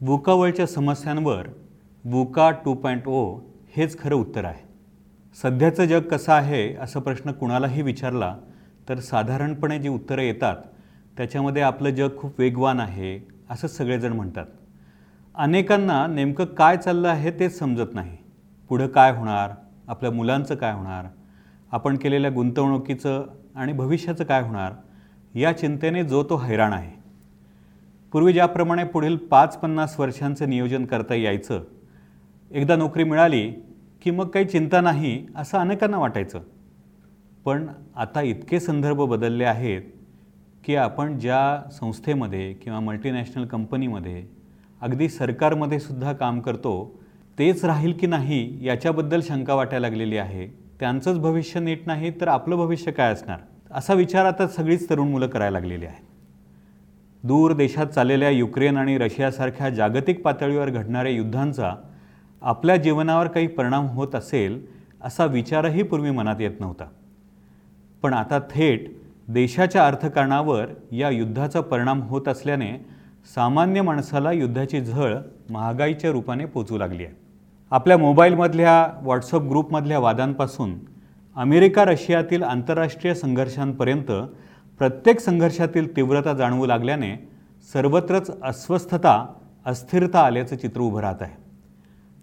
वुकावळच्या समस्यांवर वुका two point O हेच खरं उत्तर आहे. सध्याचं जग कसं आहे असा प्रश्न कुणालाही विचारला तर साधारणपणे जी उत्तरं येतात त्याच्यामध्ये आपलं जग खूप वेगवान आहे असं सगळेजण म्हणतात. अनेकांना नेमकं काय चाललं आहे तेच समजत नाही. पुढं काय होणार आपल्या मुलांचं काय होणार आपण केलेल्या गुंतवणुकीचं आणि भविष्याचं काय होणार या चिंतेने जो तो हैराण आहे. पूर्वी ज्याप्रमाणे पुढील पाच पन्नास वर्षांचं नियोजन करता यायचं एकदा नोकरी मिळाली की मग काही चिंता नाही असं अनेकांना वाटायचं. पण आता इतके संदर्भ बदलले आहेत की आपण ज्या संस्थेमध्ये किंवा मल्टीनॅशनल कंपनीमध्ये अगदी सरकारमध्ये सुद्धा काम करतो तेच राहील की नाही याच्याबद्दल शंका वाटायला लागलेली आहे. त्यांचंच भविष्य नीट नाही तर आपलं भविष्य काय असणार? असा विचार आता सगळीच तरुण मुलं करायला लागलेली आहेत. दूर देशात चाललेल्या युक्रेन आणि रशियासारख्या जागतिक पातळीवर घडणाऱ्या युद्धांचा आपल्या जीवनावर काही परिणाम होत असेल असा विचारही पूर्वी मनात येत नव्हता. पण आता थेट देशाच्या अर्थकारणावर या युद्धाचा परिणाम होत असल्याने सामान्य माणसाला युद्धाची झळ महागाईच्या रूपाने पोचू लागली आहे. आपल्या मोबाईलमधल्या व्हॉट्सअप ग्रुपमधल्या वादांपासून अमेरिका रशियातील आंतरराष्ट्रीय संघर्षांपर्यंत प्रत्येक संघर्षातील तीव्रता जाणवू लागल्याने सर्वत्रच अस्वस्थता अस्थिरता आल्याचं चित्र उभं राहत आहे.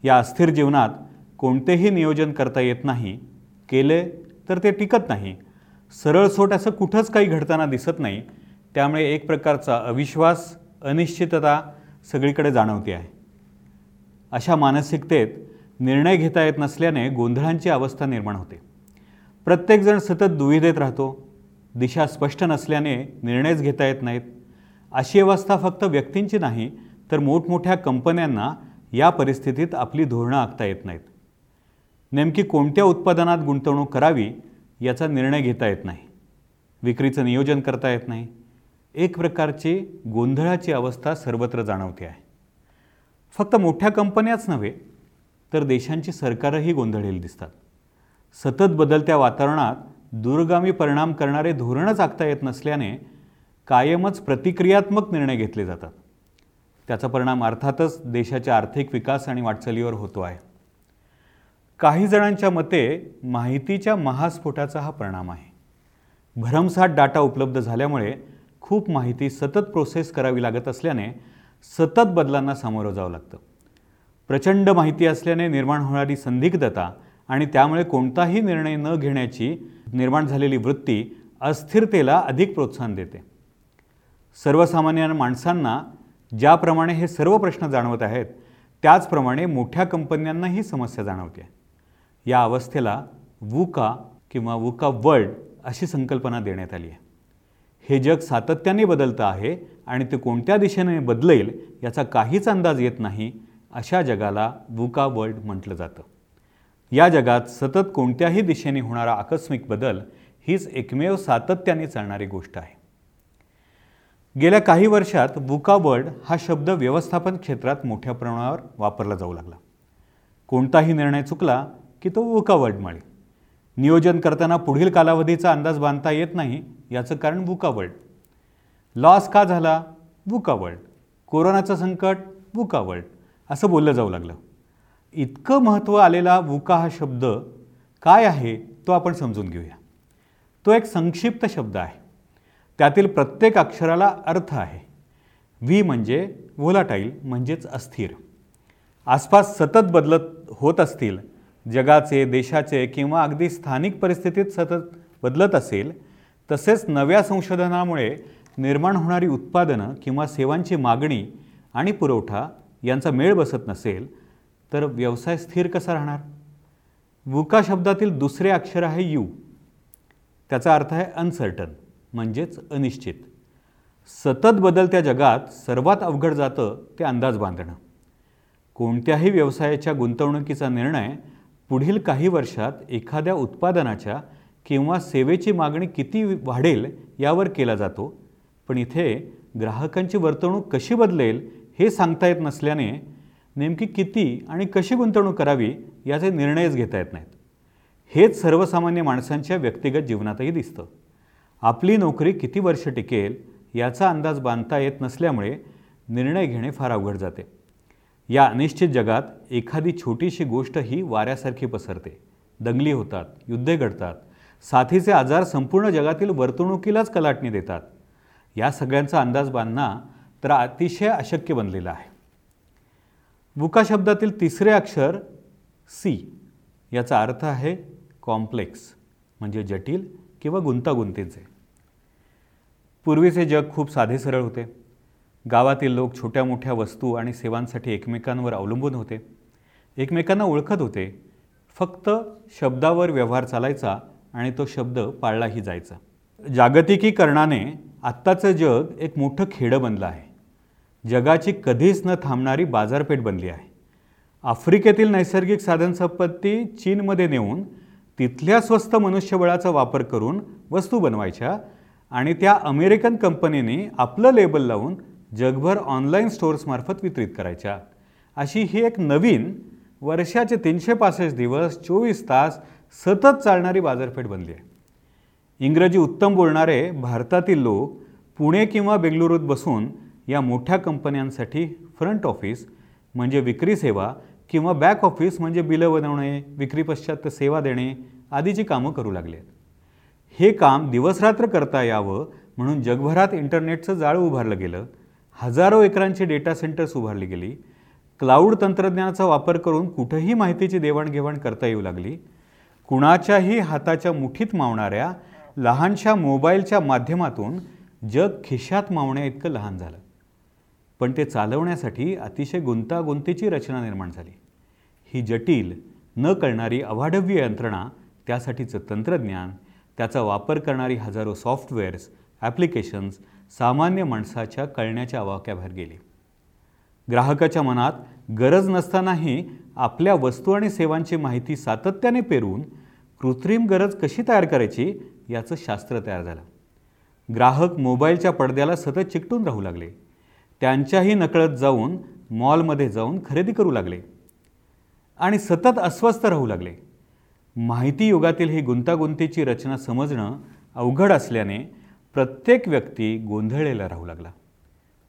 या अस्थिर जीवनात कोणतेही नियोजन करता येत नाही केले तर ते टिकत नाही सरळसोट असं कुठंच काही घडताना दिसत नाही त्यामुळे एक प्रकारचा अविश्वास अनिश्चितता सगळीकडे जाणवते आहे. अशा मानसिकतेत निर्णय घेता येत नसल्याने गोंधळांची अवस्था निर्माण होते. प्रत्येकजण सतत दुविधेत राहतो दिशा स्पष्ट नसल्याने निर्णयच घेता येत नाहीत. अशी अवस्था फक्त व्यक्तींची नाही तर मोठमोठ्या कंपन्यांना या परिस्थितीत आपली धोरणं आखता येत नाहीत. नेमकी कोणत्या उत्पादनात गुंतवणूक करावी याचा निर्णय घेता येत नाही. विक्रीचं नियोजन करता येत नाही. एक प्रकारची गोंधळाची अवस्था सर्वत्र जाणवते आहे. फक्त मोठ्या कंपन्याच नव्हे तर देशांची सरकारही गोंधळलेली दिसतात. सतत बदलत्या वातावरणात दूरगामी परिणाम करणारे धोरणच आखता येत नसल्याने कायमच प्रतिक्रियात्मक निर्णय घेतले जातात. त्याचा परिणाम अर्थातच देशाच्या आर्थिक विकास आणि वाटचालीवर होतो आहे. काही जणांच्या मते माहितीच्या महास्फोटाचा हा परिणाम आहे. भरमसाठ डाटा उपलब्ध झाल्यामुळे खूप माहिती सतत प्रोसेस करावी लागत असल्याने सतत बदलांना सामोरं जावं लागतं. प्रचंड माहिती असल्याने निर्माण होणारी संदिग्धता आणि त्यामुळे कोणताही निर्णय न घेण्याची निर्माण झालेली वृत्ती अस्थिरतेला अधिक प्रोत्साहन देते. सर्वसामान्य माणसांना ज्याप्रमाणे हे सर्व प्रश्न जाणवत आहेत त्याचप्रमाणे मोठ्या कंपन्यांना ही समस्या जाणवते. या अवस्थेला वुका किंवा वुका वर्ल्ड अशी संकल्पना देण्यात आली आहे. हे जग सातत्याने बदलतं आहे आणि ते कोणत्या दिशेने बदलेल याचा काहीच अंदाज येत नाही अशा जगाला वुका वर्ल्ड म्हटलं जातं. या जगात सतत कोणत्याही दिशेने होणारा आकस्मिक बदल हीच एकमेव सातत्याने चालणारी गोष्ट आहे. गेल्या काही वर्षात वुका वर्ल्ड हा शब्द व्यवस्थापन क्षेत्रात मोठ्या प्रमाणावर वापरला जाऊ लागला. कोणताही निर्णय चुकला की तो वुका वर्ल्ड नियोजन करताना पुढील कालावधीचा अंदाज बांधता येत नाही याचं कारण वुका वर्ल्ड लॉस का झाला? वुका वर्ल्ड कोरोनाचं संकट? वुका वर्ल्ड असं बोललं जाऊ लागलं. इतकं महत्त्व आलेला वुका हा शब्द काय आहे तो आपण समजून घेऊया. तो एक संक्षिप्त शब्द आहे. त्यातील प्रत्येक अक्षराला अर्थ आहे. व्ही म्हणजे व्होलाटाईल म्हणजेच अस्थिर. आसपास सतत बदलत होत असतील जगाचे देशाचे किंवा अगदी स्थानिक परिस्थितीत सतत बदलत असेल तसेच नव्या संशोधनामुळे निर्माण होणारी उत्पादनं किंवा सेवांची मागणी आणि पुरवठा यांचा मेळ बसत नसेल तर व्यवसाय स्थिर कसा राहणार? वुका शब्दातील दुसरे अक्षर आहे यू. त्याचा अर्थ आहे अनसर्टन म्हणजेच अनिश्चित. सतत बदलत्या जगात सर्वात अवघड जातं ते अंदाज बांधणं. कोणत्याही व्यवसायाच्या गुंतवणुकीचा निर्णय पुढील काही वर्षात एखाद्या उत्पादनाच्या किंवा सेवेची मागणी किती वाढेल यावर केला जातो पण इथे ग्राहकांची वर्तणूक कशी बदलेल हे सांगता येत नसल्याने नेमकी किती आणि कशी गुंतवणूक करावी याचे निर्णयच घेता येत नाहीत. हेच सर्वसामान्य माणसांच्या व्यक्तिगत जीवनातही दिसतं. आपली नोकरी किती वर्ष टिकेल याचा अंदाज बांधता येत नसल्यामुळे निर्णय घेणे फार अवघड जाते. या अनिश्चित जगात एखादी छोटीशी गोष्ट ही वाऱ्यासारखी पसरते. दंगली होतात युद्धे घडतात साथीचे आजार संपूर्ण जगातील वर्तणुकीलाच कलाटणी देतात. या सगळ्यांचा अंदाज बांधणं तर अतिशय अशक्य बनलेला आहे. बुका शब्दातील तिसरे अक्षर सी याचा अर्थ आहे कॉम्प्लेक्स म्हणजे जटिल किंवा गुंतागुंतीचे. पूर्वीचे जग खूप साधे सरळ होते. गावातील लोक छोट्या मोठ्या वस्तू आणि सेवांसाठी एकमेकांवर अवलंबून होते. एकमेकांना ओळखत होते. फक्त शब्दावर व्यवहार चालायचा आणि तो शब्द पाळलाही जायचा. जागतिकीकरणाने आत्ताचं जग एक मोठं खेडं बनलं आहे. जगाची कधीच न थांबणारी बाजारपेठ बनली आहे. आफ्रिकेतील नैसर्गिक साधनसंपत्ती चीनमध्ये नेऊन तिथल्या स्वस्त मनुष्यबळाचा वापर करून वस्तू बनवायच्या आणि त्या अमेरिकन कंपनीने आपलं लेबल लावून जगभर ऑनलाईन स्टोर्समार्फत वितरित करायच्या. अशी ही एक नवीन वर्षाचे तीनशे पासष्ट दिवस चोवीस तास सतत चालणारी बाजारपेठ बनली आहे. इंग्रजी उत्तम बोलणारे भारतातील लोक पुणे किंवा बेंगलुरूत बसून या मोठ्या कंपन्यांसाठी फ्रंट ऑफिस म्हणजे विक्री सेवा किंवा बॅक ऑफिस म्हणजे बिलं बनवणे विक्री पश्चात सेवा देणे आदीची कामं करू लागले. हे काम दिवसरात्र करता यावं म्हणून जगभरात इंटरनेटचं जाळं उभारलं गेलं. हजारो एकरांची डेटा सेंटर्स उभारली गेली. क्लाउड तंत्रज्ञानाचा वापर करून कुठंही माहितीची देवाणघेवाण करता येऊ लागली. कुणाच्याही हाताच्या मुठीत मावणाऱ्या लहानशा मोबाईलच्या माध्यमातून जग खिशात मावण्या इतकं लहान झालं. पण ते चालवण्यासाठी अतिशय गुंतागुंतीची रचना निर्माण झाली. ही जटिल न कळणारी अवाढव्य यंत्रणा त्यासाठीचं तंत्रज्ञान त्याचा वापर करणारी हजारो सॉफ्टवेअर्स ॲप्लिकेशन्स सामान्य माणसाच्या कळण्याच्या आवाक्याबाहेर गेली. ग्राहकाच्या मनात गरज नसतानाही आपल्या वस्तू आणि सेवांची माहिती सातत्याने पेरून कृत्रिम गरज कशी तयार करायची याचं शास्त्र तयार झालं. ग्राहक मोबाईलच्या पडद्याला सतत चिकटून राहू लागले. त्यांच्याही नकळत जाऊन मॉलमध्ये जाऊन खरेदी करू लागले. आणि सतत अस्वस्थ राहू लागले. माहिती युगातील ही गुंतागुंतीची रचना समजणं अवघड असल्याने प्रत्येक व्यक्ती गोंधळलेला राहू लागला.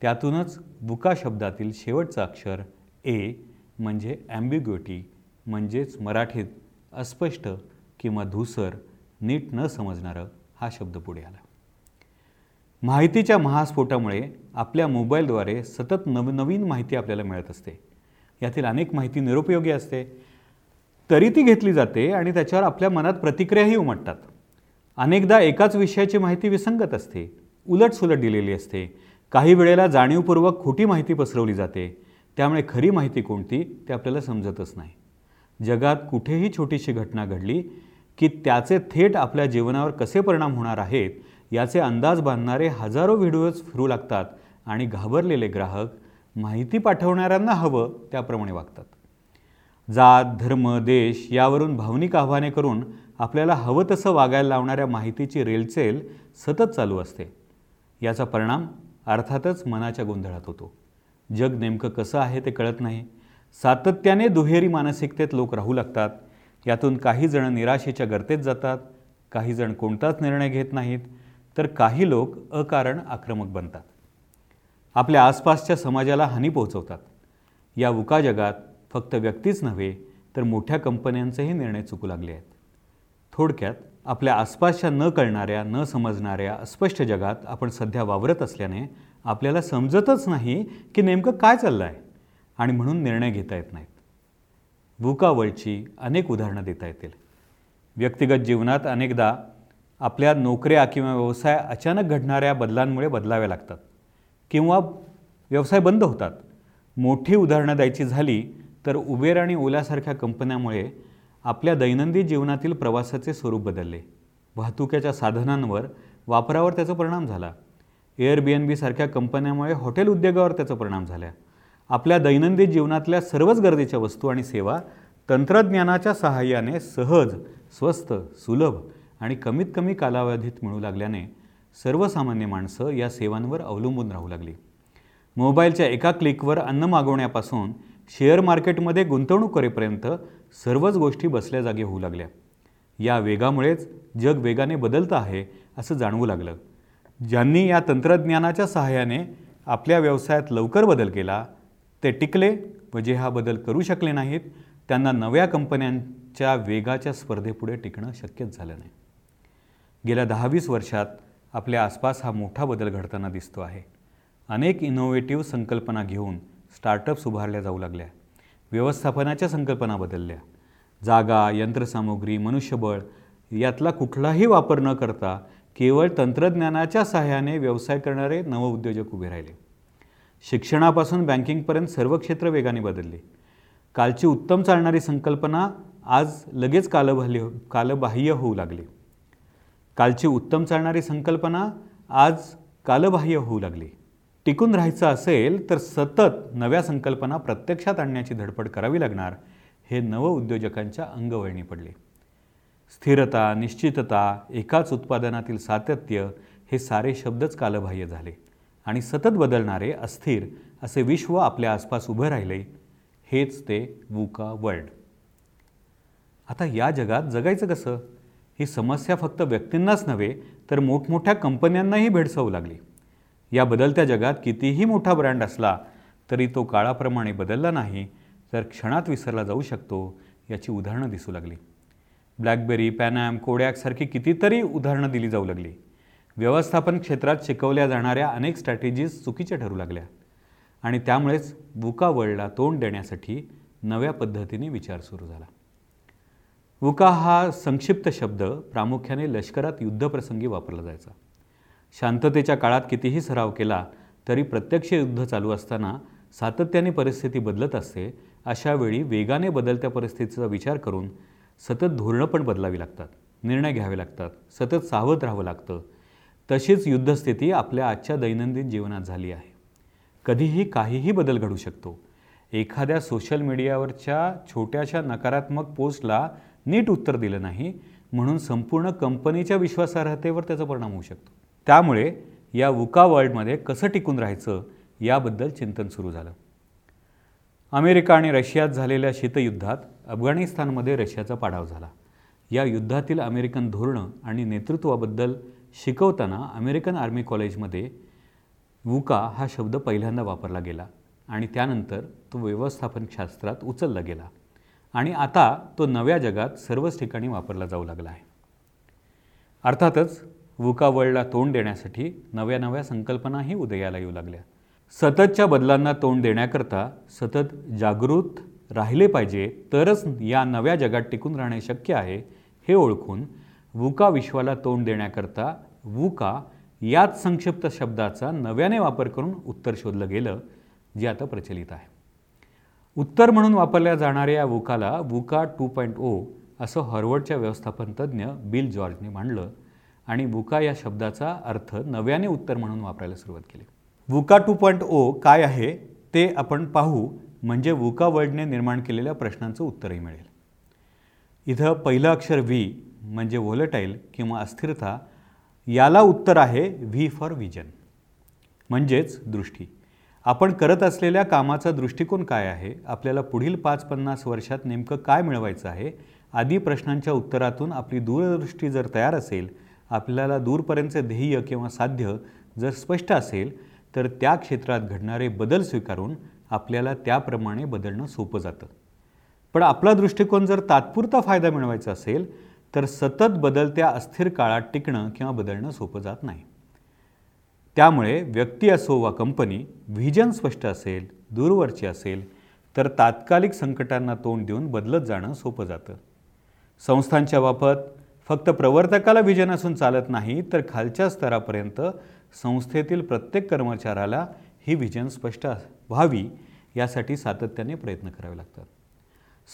त्यातूनच बुका शब्दातील शेवटचं अक्षर ए म्हणजे ॲम्बिग्युटी म्हणजेच मराठीत अस्पष्ट किंवा धूसर नीट न समजणारं हा शब्द पुढे आला. माहितीच्या महास्फोटामुळे आपल्या मोबाईलद्वारे सतत नवनवीन माहिती आपल्याला मिळत असते. यातील अनेक माहिती निरुपयोगी असते. तरी ती घेतली जाते आणि त्याच्यावर आपल्या मनात प्रतिक्रियाही उमटतात. अनेकदा एकाच विषयाची माहिती विसंगत असते. उलटसुलट दिलेली असते. काही वेळेला जाणीवपूर्वक खोटी माहिती पसरवली जाते. त्यामुळे खरी माहिती कोणती ते आपल्याला समजतच नाही. जगात कुठेही छोटीशी घटना घडली की त्याचे थेट आपल्या जीवनावर कसे परिणाम होणार आहेत याचे अंदाज बांधणारे हजारो व्हिडिओज फिरू लागतात आणि घाबरलेले ग्राहक माहिती पाठवणाऱ्यांना हवं त्याप्रमाणे वागतात. जात धर्म देश यावरून भावनिक आव्हाने करून आपल्याला हवं तसं वागायला लावणाऱ्या माहितीची रेलचेल सतत चालू असते. याचा परिणाम अर्थातच मनाच्या गोंधळात होतो. जग नेमकं कसं आहे ते कळत नाही. सातत्याने दुहेरी मानसिकतेत लोक राहू लागतात. यातून काही जण निराशेच्या गर्तेत जातात. काही जण कोणताच निर्णय घेत नाहीत. तर काही लोक अकारण आक्रमक बनतात. आपल्या आसपासच्या समाजाला हानी पोहोचवतात. या उका जगात फक्त व्यक्तीच नव्हे तर मोठ्या कंपन्यांचेही निर्णय चुकू लागले आहेत. थोडक्यात आपल्या आसपासच्या न कळणाऱ्या न समजणाऱ्या अस्पष्ट जगात आपण सध्या वावरत असल्याने आपल्याला समजतच नाही की नेमकं काय चाललं आहे आणि म्हणून निर्णय घेता येत नाहीत. वुका वर्ल्डची अनेक उदाहरणं देता येतील. व्यक्तिगत जीवनात अनेकदा आपल्या नोकऱ्या किंवा व्यवसाय अचानक घडणाऱ्या बदलांमुळे बदलाव्या लागतात किंवा व्यवसाय बंद होतात. मोठी उदाहरणं द्यायची झाली तर उबेर आणि ओलासारख्या कंपन्यामुळे आपल्या दैनंदिन जीवनातील प्रवासाचे स्वरूप बदलले. वाहतुकीच्या साधनांवर वापरावर त्याचा परिणाम झाला. एअर बी एन कंपन्यामुळे हॉटेल उद्योगावर त्याचा परिणाम झाला. आपल्या दैनंदिन जीवनातल्या सर्वच गरजेच्या वस्तू आणि सेवा तंत्रज्ञानाच्या सहाय्याने सहज स्वस्त सुलभ आणि कमीत कमी कालावधीत मिळू लागल्याने सर्वसामान्य माणसं या सेवांवर अवलंबून राहू लागली. मोबाईलच्या एका क्लिकवर अन्न मागवण्यापासून शेअर मार्केटमध्ये गुंतवणूक करेपर्यंत सर्वच गोष्टी बसल्या जागी होऊ लागल्या. या वेगामुळेच जग वेगाने बदलतं आहे असं जाणवू लागलं. ज्यांनी या तंत्रज्ञानाच्या सहाय्याने आपल्या व्यवसायात लवकर बदल केला ते टिकले व जे हा बदल करू शकले नाहीत त्यांना नव्या कंपन्यांच्या वेगाच्या स्पर्धेपुढे टिकणं शक्यच झालं नाही. गेल्या दहावीस वर्षात आपल्या आसपास हा मोठा बदल घडताना दिसतो आहे. अनेक इनोव्हेटिव्ह संकल्पना घेऊन स्टार्टअप्स उभारल्या जाऊ लागल्या. व्यवस्थापनाच्या संकल्पना बदलल्या. जागा यंत्रसामुग्री मनुष्यबळ यातला कुठलाही वापर न करता केवळ तंत्रज्ञानाच्या सहाय्याने व्यवसाय करणारे नवउद्योजक उभे राहिले. शिक्षणापासून बँकिंगपर्यंत सर्व क्षेत्र वेगाने बदलले. कालची उत्तम चालणारी संकल्पना आज लगेच कालबाह्य कालबाह्य होऊ लागली. कालची उत्तम चालणारी संकल्पना आज कालबाह्य होऊ लागली. टिकून राहायचं असेल तर सतत नव्या संकल्पना प्रत्यक्षात आणण्याची धडपड करावी लागणार हे नवउद्योजकांच्या अंगवळणी पडले. स्थिरता निश्चितता एकाच उत्पादनातील सातत्य हे सारे शब्दच कालबाह्य झाले आणि सतत बदलणारे अस्थिर असे विश्व आपल्या आसपास उभं राहिले हेच ते वुका वर्ल्ड. आता या जगात जगायचं कसं? ही समस्या फक्त व्यक्तींनाच नव्हे तर मोठमोठ्या कंपन्यांनाही भेडसावू लागली. या बदलत्या जगात कितीही मोठा ब्रँड असला तरी तो काळाप्रमाणे बदलला नाही तर क्षणात विसरला जाऊ शकतो याची उदाहरणं दिसू लागली. ब्लॅकबेरी पॅनॅम कोडॅकसारखी कितीतरी उदाहरणं दिली जाऊ लागली. व्यवस्थापन क्षेत्रात शिकवल्या जाणाऱ्या अनेक स्ट्रॅटेजीज चुकीच्या ठरू लागल्या. आणि त्यामुळेच बुका वर्ल्डला तोंड देण्यासाठी नव्या पद्धतीने विचार सुरू झाला. वुका हा संक्षिप्त शब्द प्रामुख्याने लष्करात युद्धप्रसंगी वापरला जायचा. शांततेच्या काळात कितीही सराव केला तरी प्रत्यक्ष युद्ध चालू असताना सातत्याने परिस्थिती बदलत असते अशा वेळी वेगाने बदलत्या परिस्थितीचा विचार करून सतत धोरणं पण बदलावी लागतात निर्णय घ्यावे लागतात सतत सावध राहावं लागतं. तशीच युद्धस्थिती आपल्या आजच्या दैनंदिन जीवनात झाली आहे. कधीही काहीही बदल घडू शकतो. एखाद्या सोशल मीडियावरच्या छोट्याशा नकारात्मक पोस्टला नीट उत्तर दिलं नाही म्हणून संपूर्ण कंपनीच्या विश्वासार्हतेवर त्याचा परिणाम होऊ शकतो. त्यामुळे या वुका वर्ल्डमध्ये कसं टिकून राहायचं याबद्दल चिंतन सुरू झालं. अमेरिका आणि रशियात झालेल्या शीतयुद्धात अफगाणिस्तानमध्ये रशियाचा पाडाव झाला. या युद्धातील अमेरिकन धोरणं आणि नेतृत्वाबद्दल शिकवताना अमेरिकन आर्मी कॉलेजमध्ये वुका हा शब्द पहिल्यांदा वापरला गेला आणि त्यानंतर तो व्यवस्थापनशास्त्रात उचलला गेला. आणि आता तो नव्या जगात सर्वच ठिकाणी वापरला जाऊ लागला आहे. अर्थातच वुका वर्ल्डला तोंड देण्यासाठी नव्या नव्या संकल्पनाही उदयाला येऊ लागल्या. सततच्या बदलांना तोंड देण्याकरता सतत जागृत राहिले पाहिजे तरच या नव्या जगात टिकून राहणे शक्य आहे हे ओळखून वुका विश्वाला तोंड देण्याकरता वुका याच संक्षिप्त शब्दाचा नव्याने वापर करून उत्तर शोधलं गेलं जे आता प्रचलित आहे. उत्तर म्हणून वापरल्या जाणाऱ्या या वुकाला वुका टू पॉईंट ओ असं हॉर्वर्डच्या व्यवस्थापन तज्ज्ञ बिल जॉर्जने मांडलं आणि वुका या शब्दाचा अर्थ नव्याने उत्तर म्हणून वापरायला सुरुवात केली. वुका टू पॉईंट ओ काय आहे ते आपण पाहू म्हणजे वुका वर्ल्डने निर्माण केलेल्या प्रश्नांचं उत्तरही मिळेल. इथं पहिलं अक्षर व्ही म्हणजे व्होलेटाईल किंवा अस्थिरता याला उत्तर आहे व्ही फॉर विजन म्हणजेच दृष्टी. आपण करत असलेल्या कामाचा दृष्टिकोन काय आहे? आपल्याला पुढील पाच पन्नास वर्षात नेमकं काय मिळवायचं आहे? आदी प्रश्नांच्या उत्तरातून आपली दूरदृष्टी जर तयार असेल आपल्याला दूरपर्यंतचे ध्येय किंवा साध्य जर स्पष्ट असेल तर त्या क्षेत्रात घडणारे बदल स्वीकारून आपल्याला त्याप्रमाणे बदलणं सोपं जातं. पण आपला दृष्टिकोन जर तात्पुरता फायदा मिळवायचा असेल तर सतत बदलत्या अस्थिर काळात टिकणं किंवा बदलणं सोपं जात नाही. त्यामुळे व्यक्ती असो वा कंपनी व्हिजन स्पष्ट असेल दूरवरची असेल तर तात्कालिक संकटांना तोंड देऊन बदलत जाणं सोपं जातं. संस्थांच्या बाबत फक्त प्रवर्तकाला व्हिजन असून चालत नाही तर खालच्या स्तरापर्यंत संस्थेतील प्रत्येक कर्मचाऱ्याला ही व्हिजन स्पष्ट व्हावी यासाठी सातत्याने प्रयत्न करावे लागतात.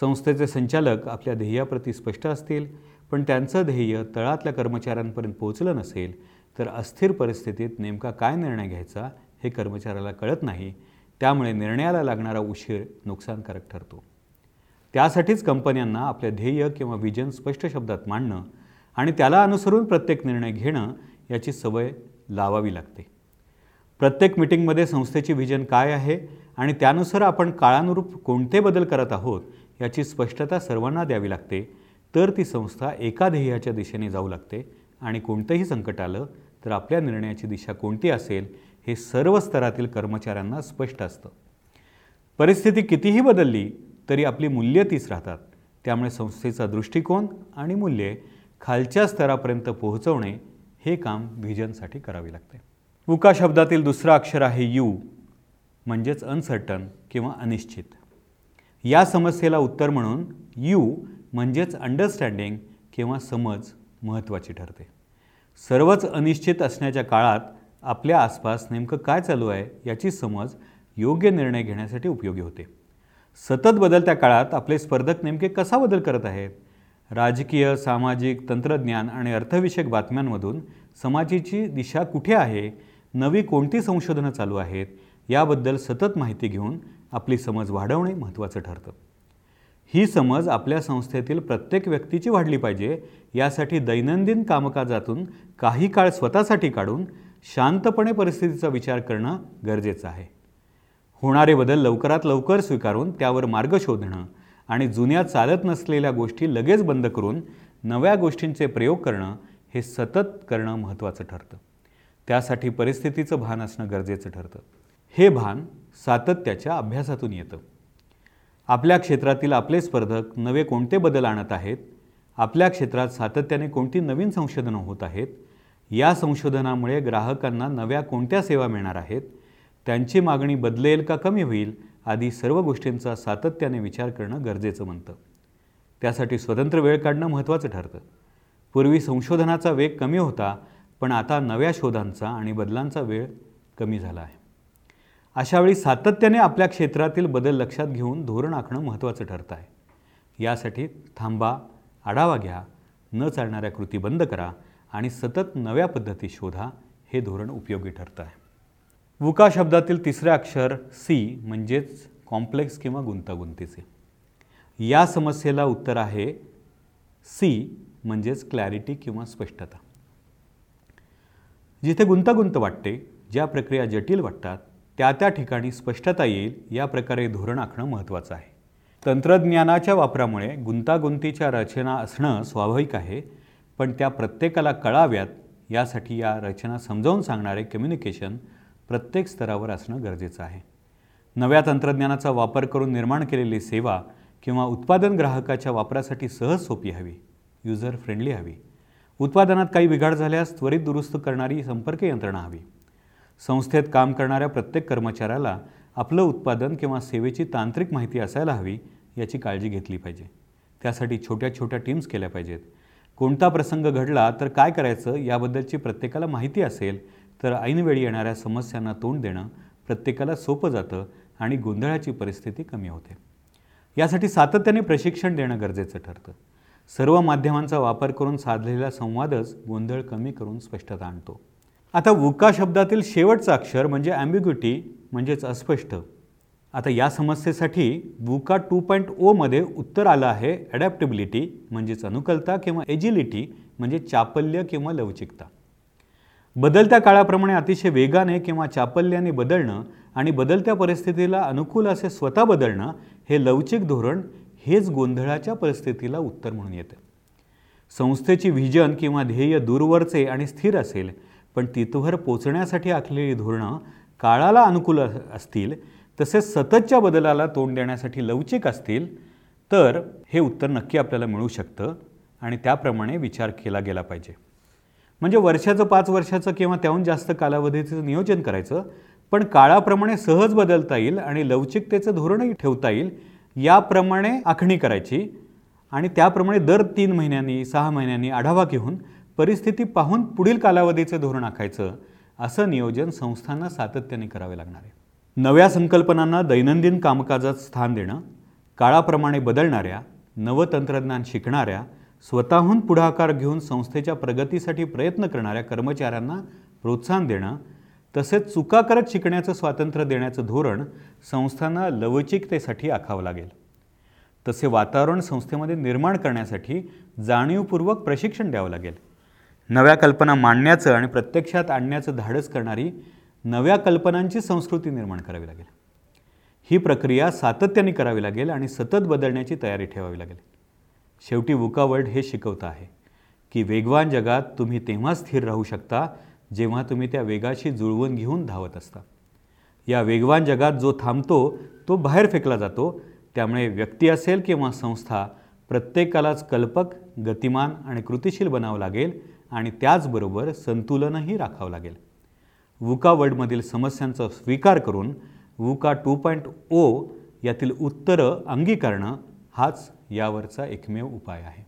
संस्थेचे संचालक आपल्या ध्येयाप्रती स्पष्ट असतील पण त्यांचं ध्येय तळातल्या कर्मचाऱ्यांपर्यंत पोहोचलं नसेल तर अस्थिर परिस्थितीत नेमका काय निर्णय घ्यायचा हे कर्मचाऱ्याला कळत नाही. त्यामुळे निर्णयाला लागणारा उशीर नुकसानकारक ठरतो. त्यासाठीच कंपन्यांना आपले ध्येय किंवा विजन स्पष्ट शब्दात मांडणं आणि त्याला अनुसरून प्रत्येक निर्णय घेणं याची सवय लावावी लागते. प्रत्येक मिटिंगमध्ये संस्थेची व्हिजन काय आहे आणि त्यानुसार आपण काळानुरूप कोणते बदल करत आहोत याची स्पष्टता सर्वांना द्यावी लागते. तर ती संस्था एका ध्येयाच्या दिशेने जाऊ लागते. आणि कोणतंही संकट आलं तर आपल्या निर्णयाची दिशा कोणती असेल हे सर्व स्तरातील कर्मचाऱ्यांना स्पष्ट असतं. परिस्थिती कितीही बदलली तरी आपली मूल्य तीच राहतात. त्यामुळे संस्थेचा दृष्टिकोन आणि मूल्ये खालच्या स्तरापर्यंत पोहोचवणे हे काम व्हिजनसाठी करावे लागते. उका शब्दातील दुसरं अक्षर आहे यू म्हणजेच अनसर्टन किंवा अनिश्चित. या समस्येला उत्तर म्हणून यू म्हणजेच अंडरस्टँडिंग किंवा समज महत्त्वाची ठरते. सर्वच अनिश्चित असण्याच्या काळात आपल्या आसपास नेमकं काय चालू आहे याची समज योग्य निर्णय घेण्यासाठी उपयोगी होते. सतत बदलत्या काळात आपले स्पर्धक नेमके कसा बदल करत आहेत? राजकीय सामाजिक तंत्रज्ञान आणि अर्थविषयक बातम्यांमधून समाजाची दिशा कुठे आहे? नवी कोणती संशोधनं चालू आहेत? याबद्दल सतत माहिती घेऊन आपली समज वाढवणे महत्त्वाचं ठरतं. ही समज आपल्या संस्थेतील प्रत्येक व्यक्तीची वाढली पाहिजे यासाठी दैनंदिन कामकाजातून काही काळ स्वतःसाठी काढून शांतपणे परिस्थितीचा विचार करणं गरजेचं आहे. होणारे बदल लवकरात लवकर स्वीकारून त्यावर मार्ग शोधणं आणि जुन्या चालत नसलेल्या गोष्टी लगेच बंद करून नव्या गोष्टींचे प्रयोग करणं हे सतत करणं महत्त्वाचं ठरतं. त्यासाठी परिस्थितीचं भान असणं गरजेचं ठरतं. हे भान सातत्याच्या अभ्यासातून येतं. आपल्या क्षेत्रातील आपले स्पर्धक नवे कोणते बदल आणत आहेत? आपल्या क्षेत्रात सातत्याने कोणती नवीन संशोधनं होत आहेत? या संशोधनामुळे ग्राहकांना नव्या कोणत्या सेवा मिळणार आहेत? त्यांची मागणी बदलेल का कमी होईल? आदी सर्व गोष्टींचा सातत्याने विचार करणं गरजेचं म्हणतं त्यासाठी स्वतंत्र वेळ काढणं महत्त्वाचं ठरतं. पूर्वी संशोधनाचा वेग कमी होता पण आता नव्या शोधांचा आणि बदलांचा वेळ कमी झाला आहे. अशावेळी सातत्याने आपल्या क्षेत्रातील बदल लक्षात घेऊन धोरण आखणं महत्त्वाचं ठरतं आहे. यासाठी थांबा आढावा घ्या न चालणाऱ्या कृती बंद करा आणि सतत नव्या पद्धती शोधा हे धोरण उपयोगी ठरतं आहे. वुका शब्दातील तिसरे अक्षर सी म्हणजेच कॉम्प्लेक्स किंवा गुंतागुंतीचे. या समस्येला उत्तर आहे सी म्हणजेच क्लॅरिटी किंवा स्पष्टता. जिथे गुंतागुंत वाटते ज्या प्रक्रिया जटिल वाटतात त्या त्या ठिकाणी स्पष्टता येईल या प्रकारे धोरण आखणं महत्त्वाचं आहे. तंत्रज्ञानाच्या वापरामुळे गुंतागुंतीच्या रचना असणं स्वाभाविक आहे पण त्या प्रत्येकाला कळाव्यात यासाठी या रचना समजावून सांगणारे कम्युनिकेशन प्रत्येक स्तरावर असणं गरजेचं आहे. नव्या तंत्रज्ञानाचा वापर करून निर्माण केलेली सेवा किंवा उत्पादन ग्राहकाच्या वापरासाठी सहज सोपी हवी युजर फ्रेंडली हवी. उत्पादनात काही बिघाड झाल्यास त्वरित दुरुस्त करणारी संपर्क यंत्रणा हवी. संस्थेत काम करणाऱ्या प्रत्येक कर्मचाऱ्याला आपलं उत्पादन किंवा सेवेची तांत्रिक माहिती असायला हवी याची काळजी घेतली पाहिजे. त्यासाठी छोट्या छोट्या टीम्स केल्या पाहिजेत. कोणता प्रसंग घडला तर काय करायचं याबद्दलची प्रत्येकाला माहिती असेल तर ऐनवेळी येणाऱ्या समस्यांना तोंड देणं प्रत्येकाला सोपं जातं आणि गोंधळाची परिस्थिती कमी होते. यासाठी सातत्याने प्रशिक्षण देणं गरजेचं ठरतं. सर्व माध्यमांचा वापर करून साधलेला संवादच गोंधळ कमी करून स्पष्टता आणतो. आता वुका शब्दातील शेवटचं अक्षर म्हणजे ॲम्बिग्युटी म्हणजेच अस्पष्ट. आता या समस्येसाठी वुका टू पॉईंट ओमध्ये उत्तर आलं आहे ॲडॅप्टेबिलिटी म्हणजेच अनुकलता किंवा एजिलिटी म्हणजे चापल्य किंवा लवचिकता. बदलत्या काळाप्रमाणे अतिशय वेगाने किंवा चापल्याने बदलणं आणि बदलत्या परिस्थितीला अनुकूल असे स्वतः बदलणं हे लवचिक धोरण हेच गोंधळाच्या परिस्थितीला उत्तर म्हणून येतं. संस्थेची व्हिजन किंवा ध्येय दूरवरचे आणि स्थिर असेल पण तिथवर पोचण्यासाठी आखलेली धोरणं काळाला अनुकूल असतील तसेच सततच्या बदलाला तोंड देण्यासाठी लवचिक असतील तर हे उत्तर नक्की आपल्याला मिळू शकतं आणि त्याप्रमाणे विचार केला गेला पाहिजे. म्हणजे वर्षाचं पाच वर्षाचं किंवा त्याहून जास्त कालावधीचं नियोजन करायचं पण काळाप्रमाणे सहज बदलता येईल आणि लवचिकतेचं धोरणही ठेवता येईल याप्रमाणे आखणी करायची आणि त्याप्रमाणे दर तीन महिन्यांनी सहा महिन्यांनी आढावा घेऊन परिस्थिती पाहून पुढील कालावधीचे धोरण आखायचं असं नियोजन संस्थांना सातत्याने करावे लागणार आहे. नव्या संकल्पनांना दैनंदिन कामकाजात स्थान देणं काळाप्रमाणे बदलणाऱ्या नवतंत्रज्ञान शिकणाऱ्या स्वतःहून पुढाकार घेऊन संस्थेच्या प्रगतीसाठी प्रयत्न करणाऱ्या कर्मचाऱ्यांना प्रोत्साहन देणं तसेच चुका करत शिकण्याचं स्वातंत्र्य देण्याचं धोरण संस्थांना लवचिकतेसाठी आखावं लागेल. तसे वातावरण संस्थेमध्ये निर्माण करण्यासाठी जाणीवपूर्वक प्रशिक्षण द्यावं लागेल. नव्या कल्पना मांडण्याचं आणि प्रत्यक्षात आणण्याचं धाडस करणारी नव्या कल्पनांची संस्कृती निर्माण करावी लागेल. ही प्रक्रिया सातत्याने करावी लागेल आणि सतत बदलण्याची तयारी ठेवावी लागेल. शेवटी वुका वर्ल्ड हे शिकवतं आहे की वेगवान जगात तुम्ही तेव्हा स्थिर राहू शकता जेव्हा तुम्ही त्या वेगाशी जुळवून घेऊन धावत असता. या वेगवान जगात जो थांबतो तो बाहेर फेकला जातो. त्यामुळे व्यक्ती असेल किंवा संस्था प्रत्येकालाच कल्पक गतिमान आणि कृतिशील बनावं लागेल. आणि त्याचबरोबर संतुलनही राखावं लागेल. वुका वर्ल्डमधील समस्यांचा स्वीकार करून वुका टू पॉईंट ओ यातील उत्तरं अंगीकारणं हाच यावरचा एकमेव उपाय आहे.